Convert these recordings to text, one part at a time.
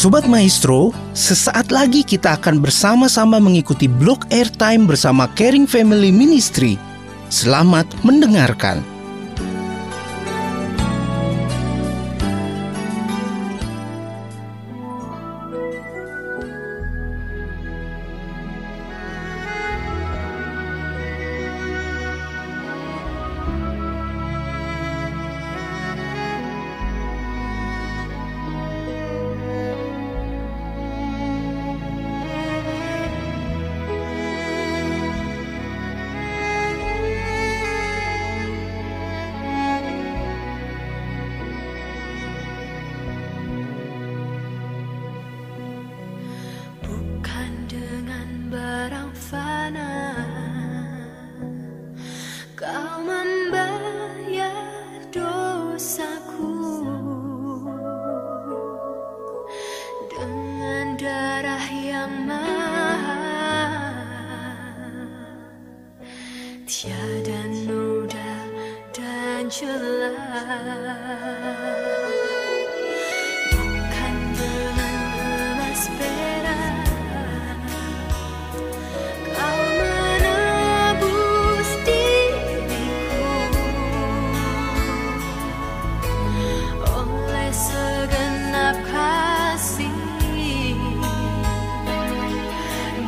Sobat Maestro, sesaat lagi kita akan bersama-sama mengikuti blog airtime bersama Caring Family Ministry. Selamat mendengarkan. Fana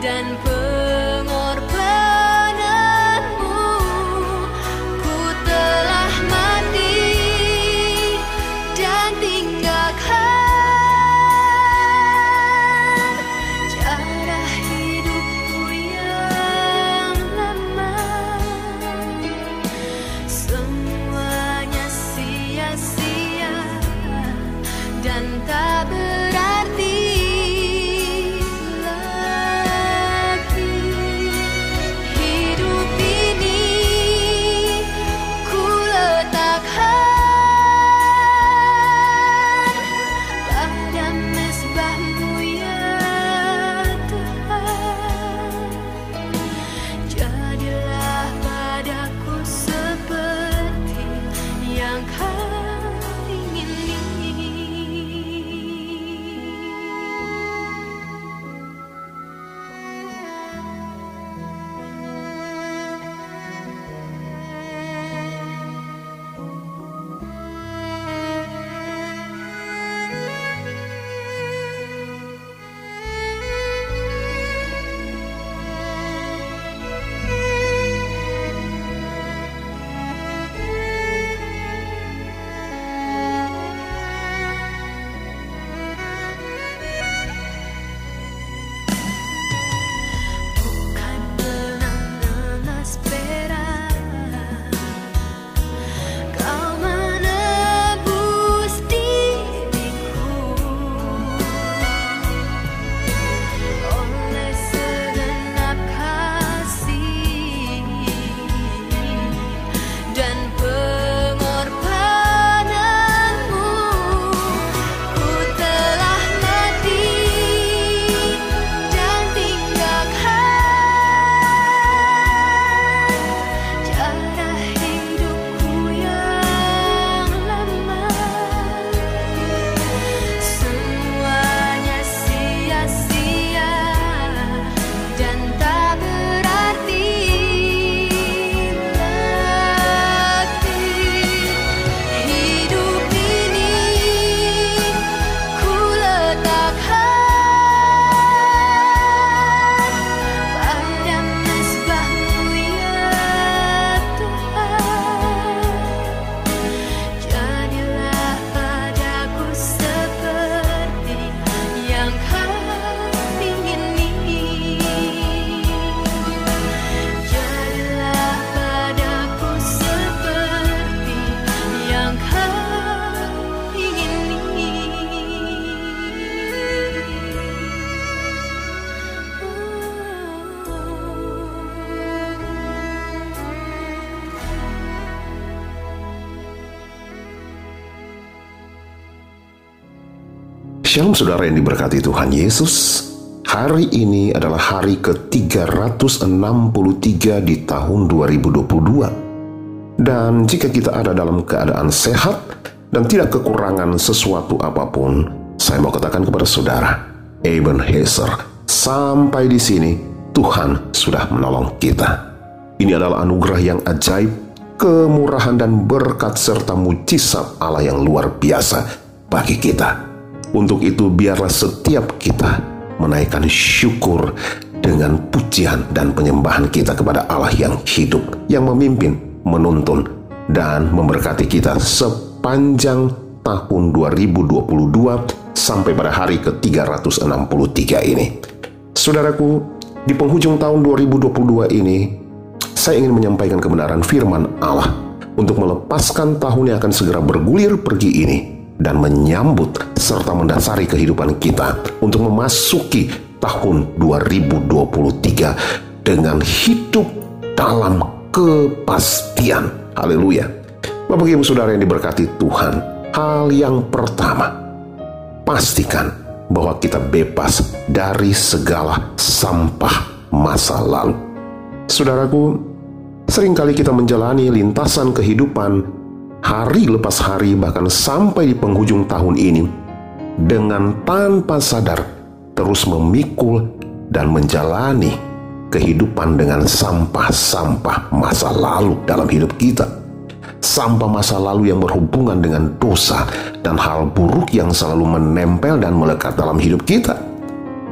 Dan Shalom saudara yang diberkati Tuhan Yesus Hari ini adalah hari ke-363 di tahun 2022 Dan jika kita ada dalam keadaan sehat dan tidak kekurangan sesuatu apa pun Saya mau katakan kepada saudara, Ebenezer, sampai di sini Tuhan sudah menolong kita. Ini adalah anugerah yang ajaib, kemurahan dan berkat serta mujizat Allah yang luar biasa bagi kita. Untuk itu biarlah setiap kita menaikkan syukur dengan pujian dan penyembahan kita kepada Allah yang hidup, yang memimpin, menuntun, dan memberkati kita sepanjang tahun 2022 sampai pada hari ke-363 ini. Saudaraku, di penghujung tahun 2022 ini, saya ingin menyampaikan kebenaran firman Allah untuk melepaskan tahun yang akan segera bergulir pergi ini dan menyambut serta mendasari kehidupan kita untuk memasuki tahun 2023 dengan hidup dalam kepastian. Haleluya. Bapak Ibu Saudara yang diberkati Tuhan, hal yang pertama, pastikan bahwa kita bebas dari segala sampah masa lalu. Saudaraku, sering kali kita menjalani lintasan kehidupan hari lepas hari bahkan sampai di penghujung tahun ini dengan tanpa sadar terus memikul dan menjalani kehidupan dengan sampah-sampah masa lalu dalam hidup kita. Sampah masa lalu yang berhubungan dengan dosa dan hal buruk yang selalu menempel dan melekat dalam hidup kita.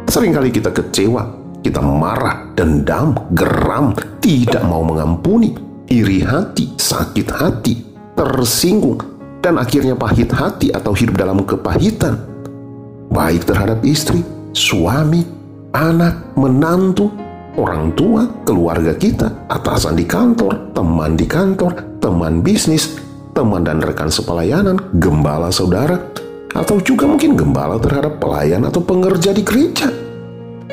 Seringkali kita kecewa, kita marah, dendam, geram, tidak mau mengampuni, iri hati, sakit hati, tersinggung, dan akhirnya pahit hati atau hidup dalam kepahitan. Baik terhadap istri, suami, anak, menantu, orang tua, keluarga kita, atasan di kantor, teman di kantor, teman bisnis, teman dan rekan sepelayanan, gembala saudara, atau juga mungkin gembala terhadap pelayan atau pengerja di gereja.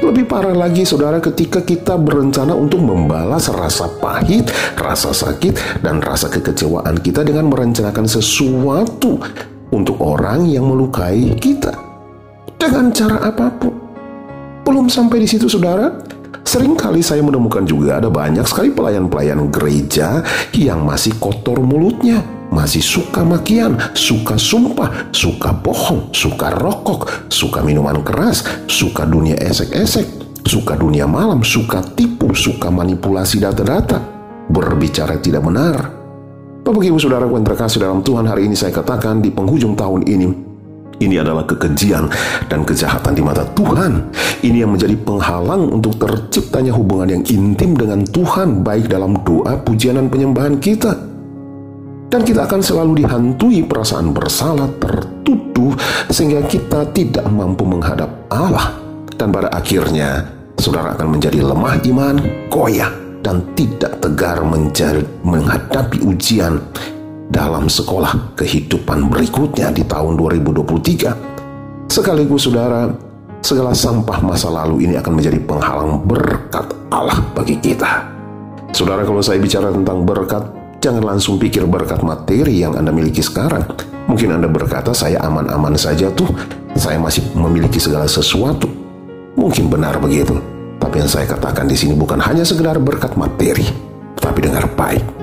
Lebih parah lagi saudara ketika kita berencana untuk membalas rasa pahit, rasa sakit, dan rasa kekecewaan kita dengan merencanakan sesuatu untuk orang yang melukai kita. Dengan cara apa pun. Belum sampai di situ saudara, Seringkali saya menemukan juga ada banyak sekali pelayan-pelayan gereja yang masih kotor mulutnya, masih suka makian, suka sumpah, suka bohong, suka rokok, suka minuman keras, suka dunia esek-esek, suka dunia malam, suka tipu, suka manipulasi data-data, berbicara tidak benar. Bapak Ibu Saudara yang terkasih dalam Tuhan hari ini saya katakan di penghujung tahun ini ini adalah kekejian dan kejahatan di mata Tuhan. Ini yang menjadi penghalang untuk terciptanya hubungan yang intim dengan Tuhan, baik dalam doa, pujian, dan penyembahan kita. Dan kita akan selalu dihantui perasaan bersalah, tertuduh, sehingga kita tidak mampu menghadap Allah. Dan pada akhirnya, saudara akan menjadi lemah iman, goyah, dan tidak tegar menjadi, menghadapi ujian dalam sekolah kehidupan berikutnya di tahun 2023. Sekaligus saudara, segala sampah masa lalu ini akan menjadi penghalang berkat Allah bagi kita. Saudara, kalau saya bicara tentang berkat, jangan langsung pikir berkat materi yang Anda miliki sekarang. Mungkin Anda berkata, saya aman-aman saja tuh, saya masih memiliki segala sesuatu. Mungkin benar begitu. Tapi yang saya katakan di sini bukan hanya sekedar berkat materi, tapi dengar baik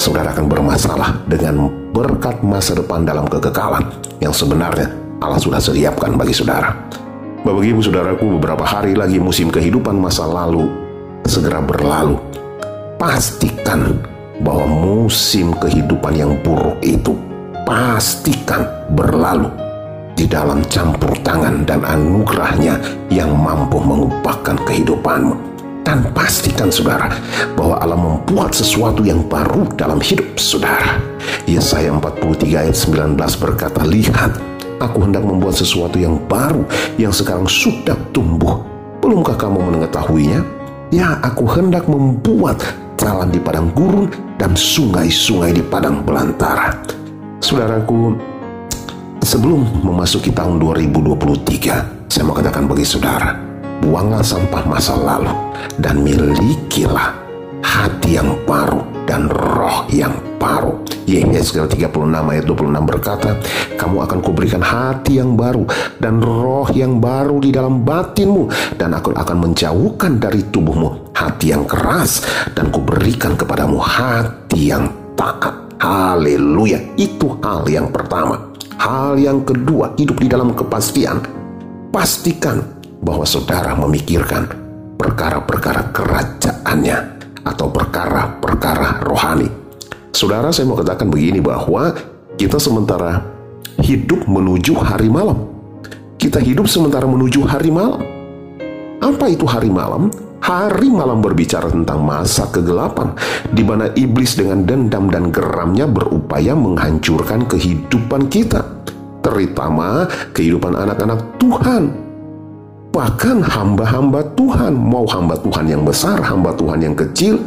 saudara akan bermasalah dengan berkat masa depan dalam kekekalan yang sebenarnya Allah sudah sediakan bagi saudara. Bapak Ibu Saudaraku, beberapa hari lagi musim kehidupan masa lalu segera berlalu. Pastikan bahwa musim kehidupan yang buruk itu pastikan berlalu di dalam campur tangan dan anugerahnya yang mampu mengubahkan kehidupanmu. Dan pastikan saudara bahwa Allah membuat sesuatu yang baru dalam hidup saudara. Yesaya 43 ayat 19 berkata, Lihat, aku hendak membuat sesuatu yang baru yang sekarang sudah tumbuh. Belumkah kamu mengetahuinya? Ya, aku hendak membuat jalan di padang gurun dan sungai-sungai di padang belantara. Saudaraku, sebelum memasuki tahun 2023, saya mau katakan bagi saudara, buanglah sampah masa lalu dan milikilah hati yang baru dan roh yang baru. Yehezkel 36 ayat 26 berkata, Kamu akan kuberikan hati yang baru dan roh yang baru di dalam batinmu dan aku akan menjauhkan dari tubuhmu hati yang keras dan kuberikan kepadamu hati yang taat. Haleluya. Itu hal yang pertama. Hal yang kedua, hidup di dalam kepastian. Pastikan bahwa saudara memikirkan perkara-perkara kerajaannya atau perkara-perkara rohani. Saudara, saya mau katakan begini bahwa kita sementara hidup menuju hari malam. Kita hidup sementara menuju hari malam. Apa itu hari malam? Hari malam berbicara tentang masa kegelapan, di mana iblis dengan dendam dan geramnya berupaya menghancurkan kehidupan kita, terutama kehidupan anak-anak Tuhan. Bahkan hamba-hamba Tuhan, mau hamba Tuhan yang besar, hamba Tuhan yang kecil,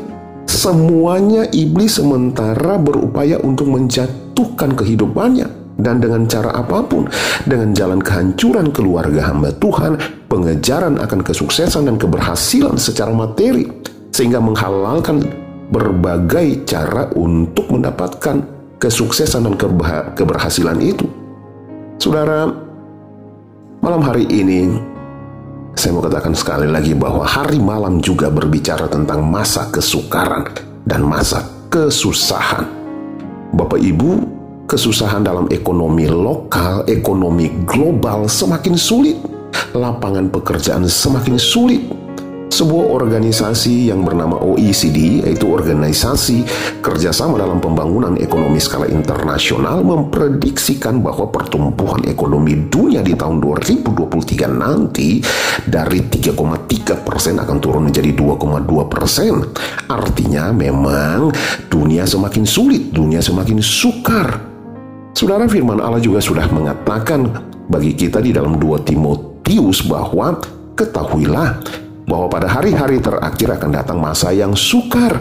semuanya iblis sementara berupaya untuk menjatuhkan kehidupannya dan dengan cara apa pun, dengan jalan kehancuran keluarga hamba Tuhan, pengejaran akan kesuksesan dan keberhasilan secara materi, sehingga menghalalkan berbagai cara untuk mendapatkan kesuksesan dan keberhasilan itu. Saudara, malam hari ini saya mau katakan sekali lagi bahwa hari malam juga berbicara tentang masa kesukaran dan masa kesusahan. Bapak Ibu, kesusahan dalam ekonomi lokal, ekonomi global semakin sulit. Lapangan pekerjaan semakin sulit. Sebuah organisasi yang bernama OECD, yaitu Organisasi Kerjasama dalam Pembangunan Ekonomi Skala Internasional, memprediksikan bahwa pertumbuhan ekonomi dunia di tahun 2023 nanti dari 3,3 persen akan turun menjadi 2,2 persen. Artinya memang dunia semakin sulit, dunia semakin sukar. Saudara firman Allah juga sudah mengatakan bagi kita di dalam 2 Timotius bahwa ketahuilah bahwa pada hari-hari terakhir akan datang masa yang sukar.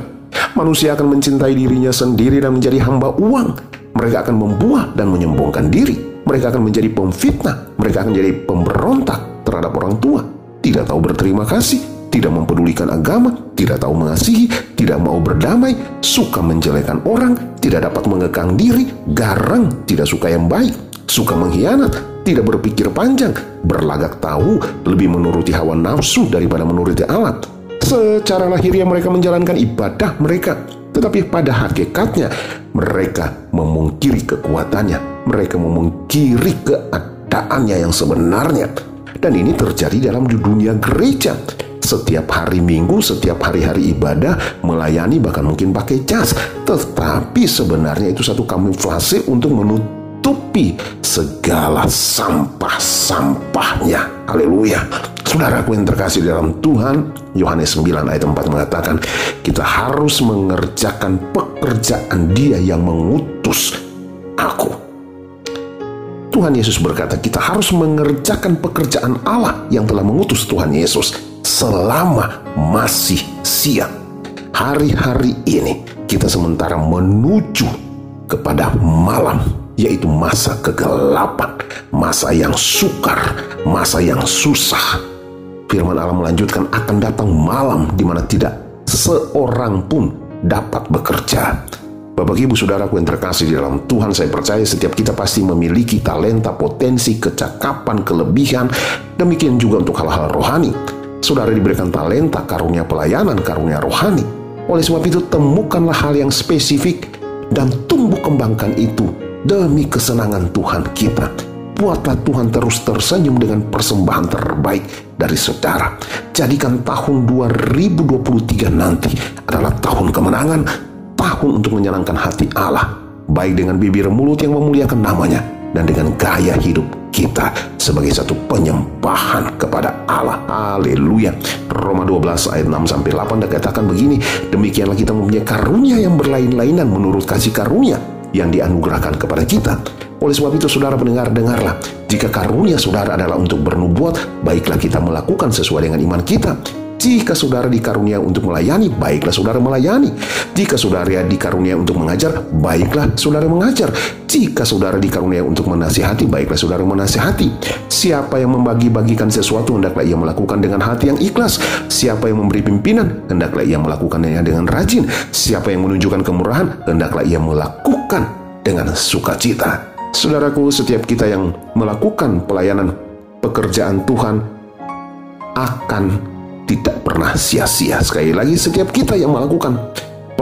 Manusia akan mencintai dirinya sendiri dan menjadi hamba uang. Mereka akan membuah dan menyombongkan diri. Mereka akan menjadi pemfitnah. Mereka akan menjadi pemberontak terhadap orang tua. Tidak tahu berterima kasih, tidak mempedulikan agama, tidak tahu mengasihi, tidak mau berdamai, suka menjelekan orang, tidak dapat mengekang diri, garang, tidak suka yang baik, suka mengkhianat, tidak berpikir panjang, berlagak tahu, lebih menuruti hawa nafsu daripada menuruti alat. Secara lahiriah mereka menjalankan ibadah mereka, tetapi pada hakikatnya mereka memungkiri kekuatannya, mereka memungkiri keadaannya yang sebenarnya. Dan ini terjadi dalam dunia gereja setiap hari minggu, setiap hari-hari ibadah, melayani bahkan mungkin pakai jas. Tetapi sebenarnya itu satu kamuflase untuk menutupi segala sampah-sampahnya. Haleluya. Saudaraku yang terkasih dalam Tuhan, Yohanes 9 ayat 4 mengatakan, kita harus mengerjakan pekerjaan dia yang mengutus aku. Tuhan Yesus berkata, kita harus mengerjakan pekerjaan Allah yang telah mengutus Tuhan Yesus selama masih siang. Hari-hari ini kita sementara menuju kepada malam, yaitu masa kegelapan, masa yang sukar, masa yang susah. Firman Allah melanjutkan akan datang malam di mana tidak seorang pun dapat bekerja. Bapak Ibu Saudaraku yang terkasih di dalam Tuhan, saya percaya setiap kita pasti memiliki talenta, potensi, kecakapan, kelebihan, demikian juga untuk hal-hal rohani saudara diberikan talenta, karunia pelayanan, karunia rohani. Oleh sebab itu, temukanlah hal yang spesifik dan tumbuh kembangkan itu demi kesenangan Tuhan kita. Buatlah Tuhan terus tersenyum dengan persembahan terbaik dari saudara. Jadikan tahun 2023 nanti adalah tahun kemenangan, tahun untuk menyenangkan hati Allah, baik dengan bibir mulut yang memuliakan namanya, dan dengan gaya hidup kita sebagai satu penyembahan kepada Allah. Haleluya. Roma 12 ayat 6 sampai 8 dikatakan begini, demikianlah kita mempunyai karunia yang berlain-lainan menurut kasih karunia yang dianugerahkan kepada kita. Oleh sebab itu saudara pendengar dengarlah, jika karunia saudara adalah untuk bernubuat, baiklah kita melakukan sesuai dengan iman kita. Jika saudara dikarunia untuk melayani, baiklah saudara melayani. Jika saudara dikarunia untuk mengajar, baiklah saudara mengajar. Jika saudara dikarunia untuk menasihati, baiklah saudara menasihati. Siapa yang membagi-bagikan sesuatu, hendaklah ia melakukan dengan hati yang ikhlas. Siapa yang memberi pimpinan, hendaklah ia melakukannya dengan rajin. Siapa yang menunjukkan kemurahan, hendaklah ia melakukan dengan sukacita. Saudaraku, setiap kita yang melakukan pelayanan pekerjaan Tuhan akan tidak pernah sia-sia. Sekali lagi, setiap kita yang melakukan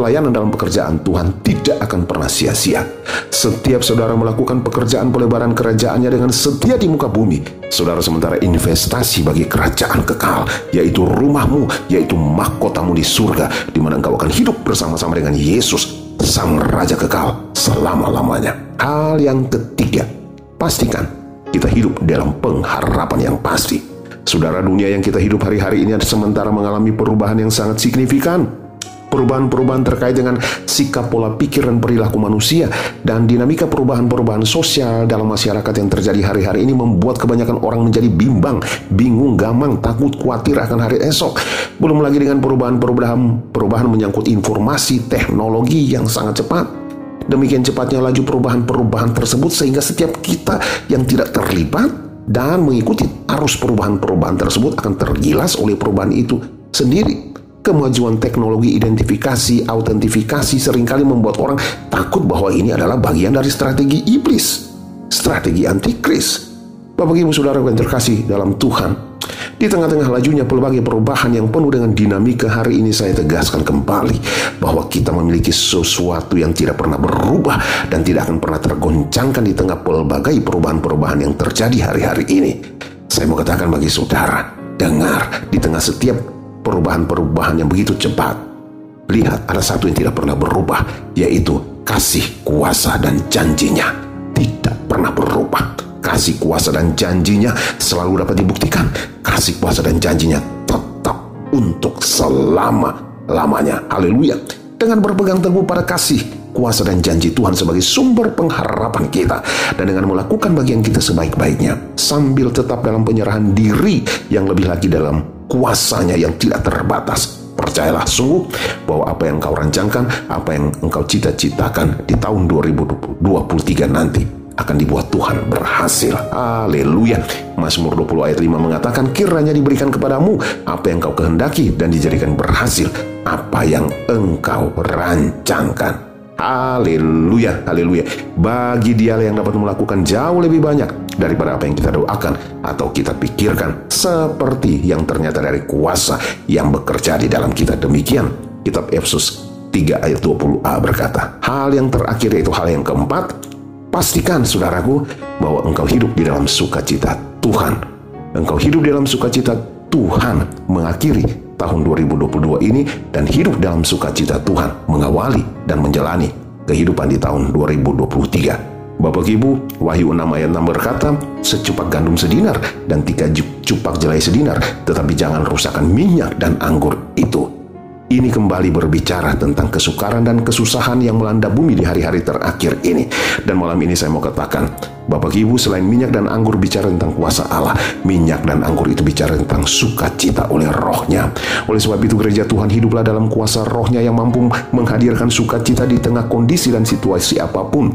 pelayanan dalam pekerjaan Tuhan tidak akan pernah sia-sia. Setiap saudara melakukan pekerjaan pelebaran kerajaannya dengan setia di muka bumi, saudara sementara investasi bagi kerajaan kekal, yaitu rumahmu, yaitu mahkotamu di surga, di mana engkau akan hidup bersama-sama dengan Yesus, Sang Raja kekal, selama-lamanya. Hal yang ketiga, pastikan kita hidup dalam pengharapan yang pasti. Saudara dunia yang kita hidup hari-hari ini sementara mengalami perubahan yang sangat signifikan perubahan-perubahan terkait dengan sikap pola pikir dan perilaku manusia dan dinamika perubahan-perubahan sosial dalam masyarakat yang terjadi hari-hari ini membuat kebanyakan orang menjadi bimbang, bingung, gamang, takut, khawatir akan hari esok. Belum lagi dengan perubahan-perubahan perubahan menyangkut informasi, teknologi yang sangat cepat. Demikian cepatnya laju perubahan-perubahan tersebut sehingga setiap kita yang tidak terlibat dan mengikuti arus perubahan-perubahan tersebut akan tergilas oleh perubahan itu sendiri. Kemajuan teknologi identifikasi, autentifikasi sering kali membuat orang takut bahwa ini adalah bagian dari strategi iblis, strategi antikris. Bapak Ibu Saudara yang terkasih dalam Tuhan, di tengah-tengah lajunya pelbagai perubahan yang penuh dengan dinamika hari ini saya tegaskan kembali bahwa kita memiliki sesuatu yang tidak pernah berubah dan tidak akan pernah tergoncangkan di tengah pelbagai perubahan-perubahan yang terjadi hari-hari ini. Saya mau katakan bagi saudara, dengar di tengah setiap perubahan-perubahan yang begitu cepat. Lihat ada satu yang tidak pernah berubah, yaitu kasih kuasa dan janjinya. Tidak pernah berubah. Kasih kuasa dan janjinya selalu dapat dibuktikan. Kasih kuasa dan janjinya tetap untuk selama-lamanya. Haleluya. Dengan berpegang teguh pada kasih, kuasa dan janji Tuhan sebagai sumber pengharapan kita dan dengan melakukan bagian kita sebaik-baiknya sambil tetap dalam penyerahan diri yang lebih lagi dalam kuasanya yang tidak terbatas. Percayalah sungguh bahwa apa yang kau rancangkan, apa yang engkau cita-citakan di tahun 2023 nanti akan dibuat Tuhan berhasil. Haleluya. Mazmur 20 ayat 5 mengatakan kiranya diberikan kepadamu apa yang kau kehendaki dan dijadikan berhasil apa yang engkau rancangkan. Haleluya, haleluya. Bagi dia yang dapat melakukan jauh lebih banyak daripada apa yang kita doakan atau kita pikirkan. Seperti yang ternyata dari kuasa yang bekerja di dalam kita. Demikian kitab Efesus 3 ayat 20a berkata. Hal yang terakhir yaitu hal yang keempat. Pastikan saudaraku bahwa engkau hidup di dalam sukacita Tuhan. Engkau hidup di dalam sukacita Tuhan mengakhiri tahun 2022 ini dan hidup dalam sukacita Tuhan mengawali dan menjalani kehidupan di tahun 2023. Bapak Ibu, Wahyu 6 ayat 6 berkata, Secupak gandum sedinar dan tiga cupak jelai sedinar, tetapi jangan rusakkan minyak dan anggur itu. Ini kembali berbicara tentang kesukaran dan kesusahan yang melanda bumi di hari-hari terakhir ini. Dan malam ini saya mau katakan, Bapak Ibu selain minyak dan anggur bicara tentang kuasa Allah, minyak dan anggur itu bicara tentang sukacita oleh rohnya. Oleh sebab itu gereja Tuhan hiduplah dalam kuasa rohnya yang mampu menghadirkan sukacita di tengah kondisi dan situasi apa pun.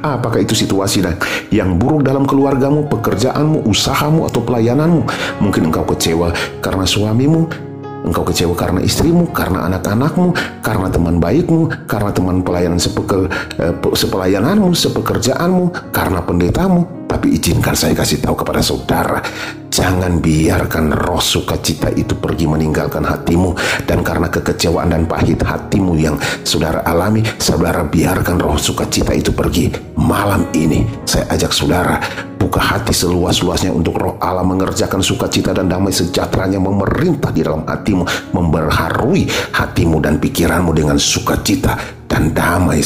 Apakah itu situasi dan yang buruk dalam keluargamu, pekerjaanmu, usahamu, atau pelayananmu? Mungkin engkau kecewa karena suamimu, Engkau kecewa karena istrimu, karena anak-anakmu, karena teman baikmu, karena teman pelayanan sepekel, eh, sepelayananmu, sepekerjaanmu, karena pendetamu. Tapi izinkan saya kasih tahu kepada saudara, jangan biarkan roh sukacita itu pergi meninggalkan hatimu dan karena kekecewaan dan pahit hatimu yang saudara alami, saudara biarkan roh sukacita itu pergi. Malam ini saya ajak saudara buka hati seluas-luasnya untuk roh Allah mengerjakan sukacita dan damai sejahteranya memerintah di dalam hatimu, memberharui hatimu dan pikiranmu dengan sukacita dan damai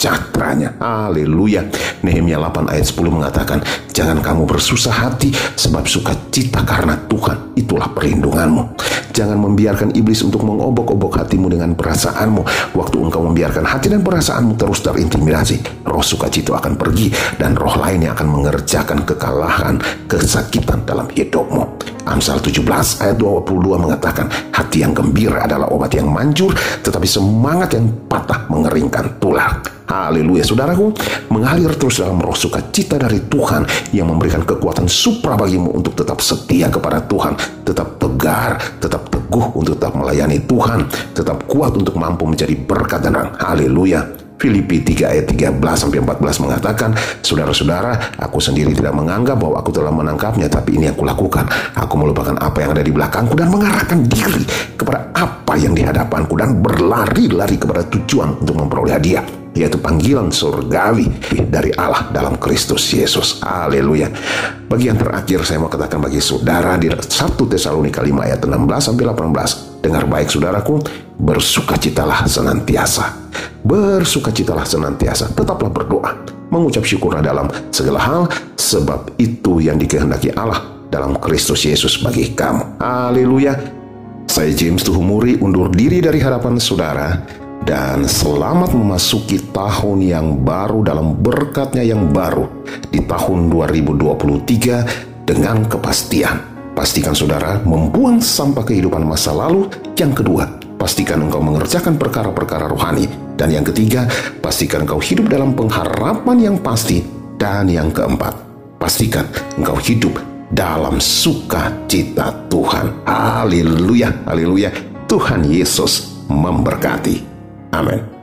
sejahteranya. Haleluya. Nehemia 8 ayat 10 mengatakan, Jangan kamu bersusah hati sebab sukacita karena Tuhan itulah perlindunganmu. Jangan membiarkan iblis untuk mengobok-obok hatimu dengan perasaanmu. Waktu engkau membiarkan hati dan perasaanmu terus terintimidasi, roh sukacita akan pergi dan roh lain yang akan mengerjakan kekalahan, kesakitan dalam hidupmu. Amsal 17 ayat 22 mengatakan, hati yang gembira adalah obat yang manjur, tetapi semangat yang patah mengeringkan tulang. Haleluya. Saudaraku Mengalir terus dalam roh sukacita dari Tuhan Yang memberikan kekuatan supra bagimu Untuk tetap setia kepada Tuhan Tetap tegar, tetap teguh Untuk tetap melayani Tuhan Tetap kuat untuk mampu menjadi berkat dan Haleluya. Filipi 3 ayat 13 sampai 14 mengatakan, Saudara-saudara, aku sendiri tidak menganggap bahwa aku telah menangkapnya, tapi ini yang kulakukan. Aku melupakan apa yang ada di belakangku dan mengarahkan diri kepada apa yang di hadapanku dan berlari-lari kepada tujuan untuk memperoleh hadiah yaitu panggilan surgawi dari Allah dalam Kristus Yesus. Haleluya. Bagian terakhir saya mau katakan bagi saudara di 1 Tesalonika 5 ayat 16 sampai 18. Dengar baik saudaraku, bersukacitalah senantiasa. Bersukacitalah senantiasa, tetaplah berdoa, mengucap syukur dalam segala hal sebab itu yang dikehendaki Allah dalam Kristus Yesus bagi kamu. Haleluya. Saya James Tuhumuri undur diri dari hadapan saudara dan selamat memasuki tahun yang baru dalam berkatnya yang baru di tahun 2023 dengan kepastian. Pastikan saudara membuang sampah kehidupan masa lalu. Yang kedua, pastikan engkau mengerjakan perkara-perkara rohani. Dan yang ketiga, pastikan engkau hidup dalam pengharapan yang pasti. Dan yang keempat, pastikan engkau hidup dalam sukacita Tuhan. Haleluya, haleluya. Tuhan Yesus memberkati. Amén.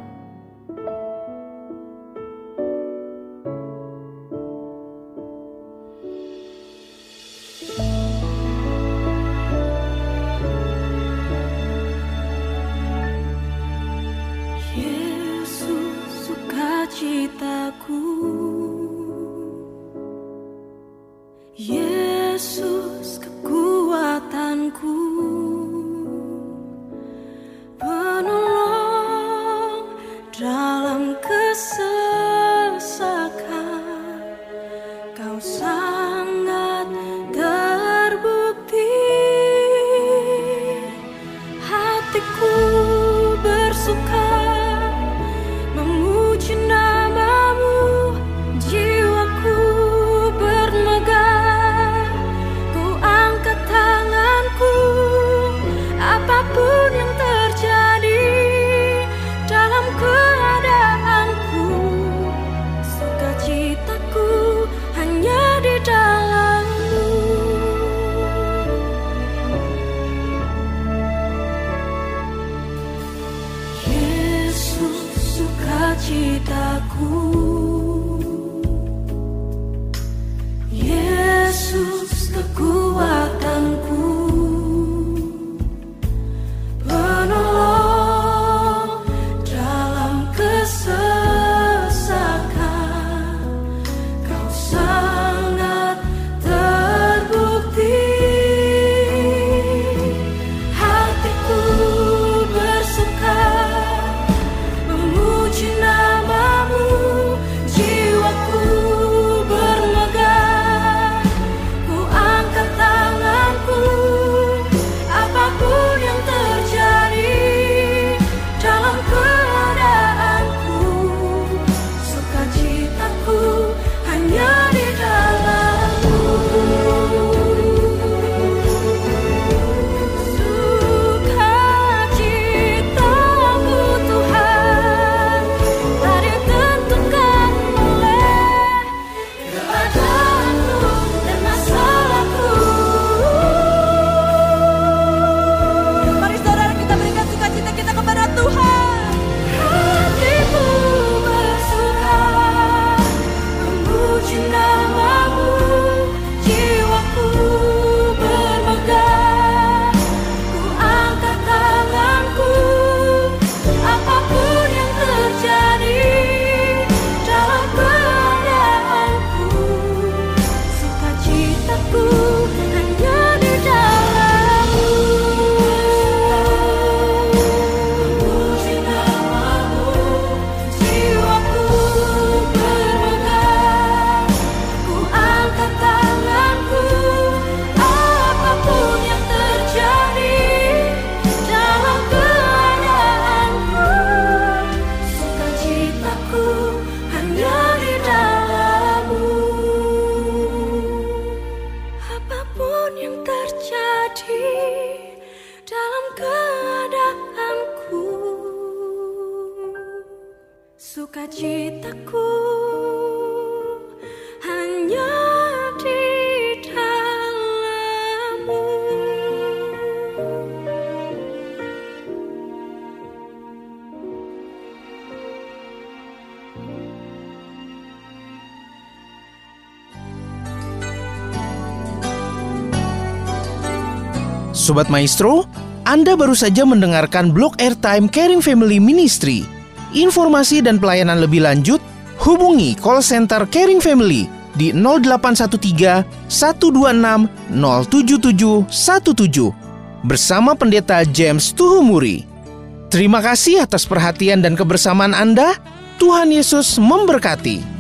Aku Sobat Maestro, Anda baru saja mendengarkan blog Airtime Caring Family Ministry. Informasi dan pelayanan lebih lanjut, hubungi call center Caring Family di 0813 126 07717 bersama Pendeta James Tuhumuri. Terima kasih atas perhatian dan kebersamaan Anda. Tuhan Yesus memberkati.